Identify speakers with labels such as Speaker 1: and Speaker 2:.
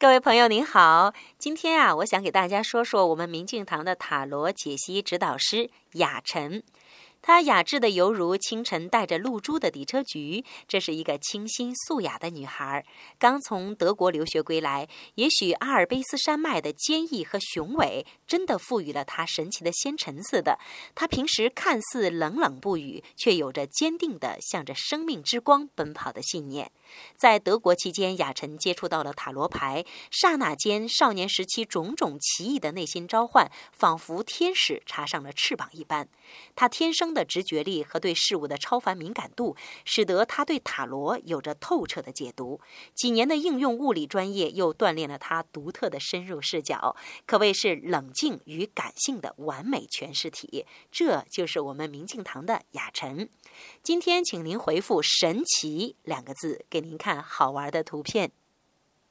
Speaker 1: 各位朋友您好，今天啊，我想给大家说说我们明镜堂的塔罗解析指导师雅晨。她雅致的犹如清晨带着露珠的底车菊，这是一个清新素雅的女孩，刚从德国留学归来。也许阿尔卑斯山脉的坚毅和雄伟，真的赋予了她神奇的纤尘似的。她平时看似冷冷不语，却有着坚定的向着生命之光奔跑的信念。在德国期间，雅晨接触到了塔罗牌，刹那间，少年时期种种奇异的内心召唤，仿佛天使插上了翅膀一般。她天生的直觉力和对事物的超凡敏感度，使得他对塔罗有着透彻的解读。几年的应用物理专业，又锻炼了他独特的深入视角，可谓是冷静与感性的完美诠释体。这就是我们明镜堂的雅晨。今天，请您回复“神奇”两个字，给您看好玩的图片。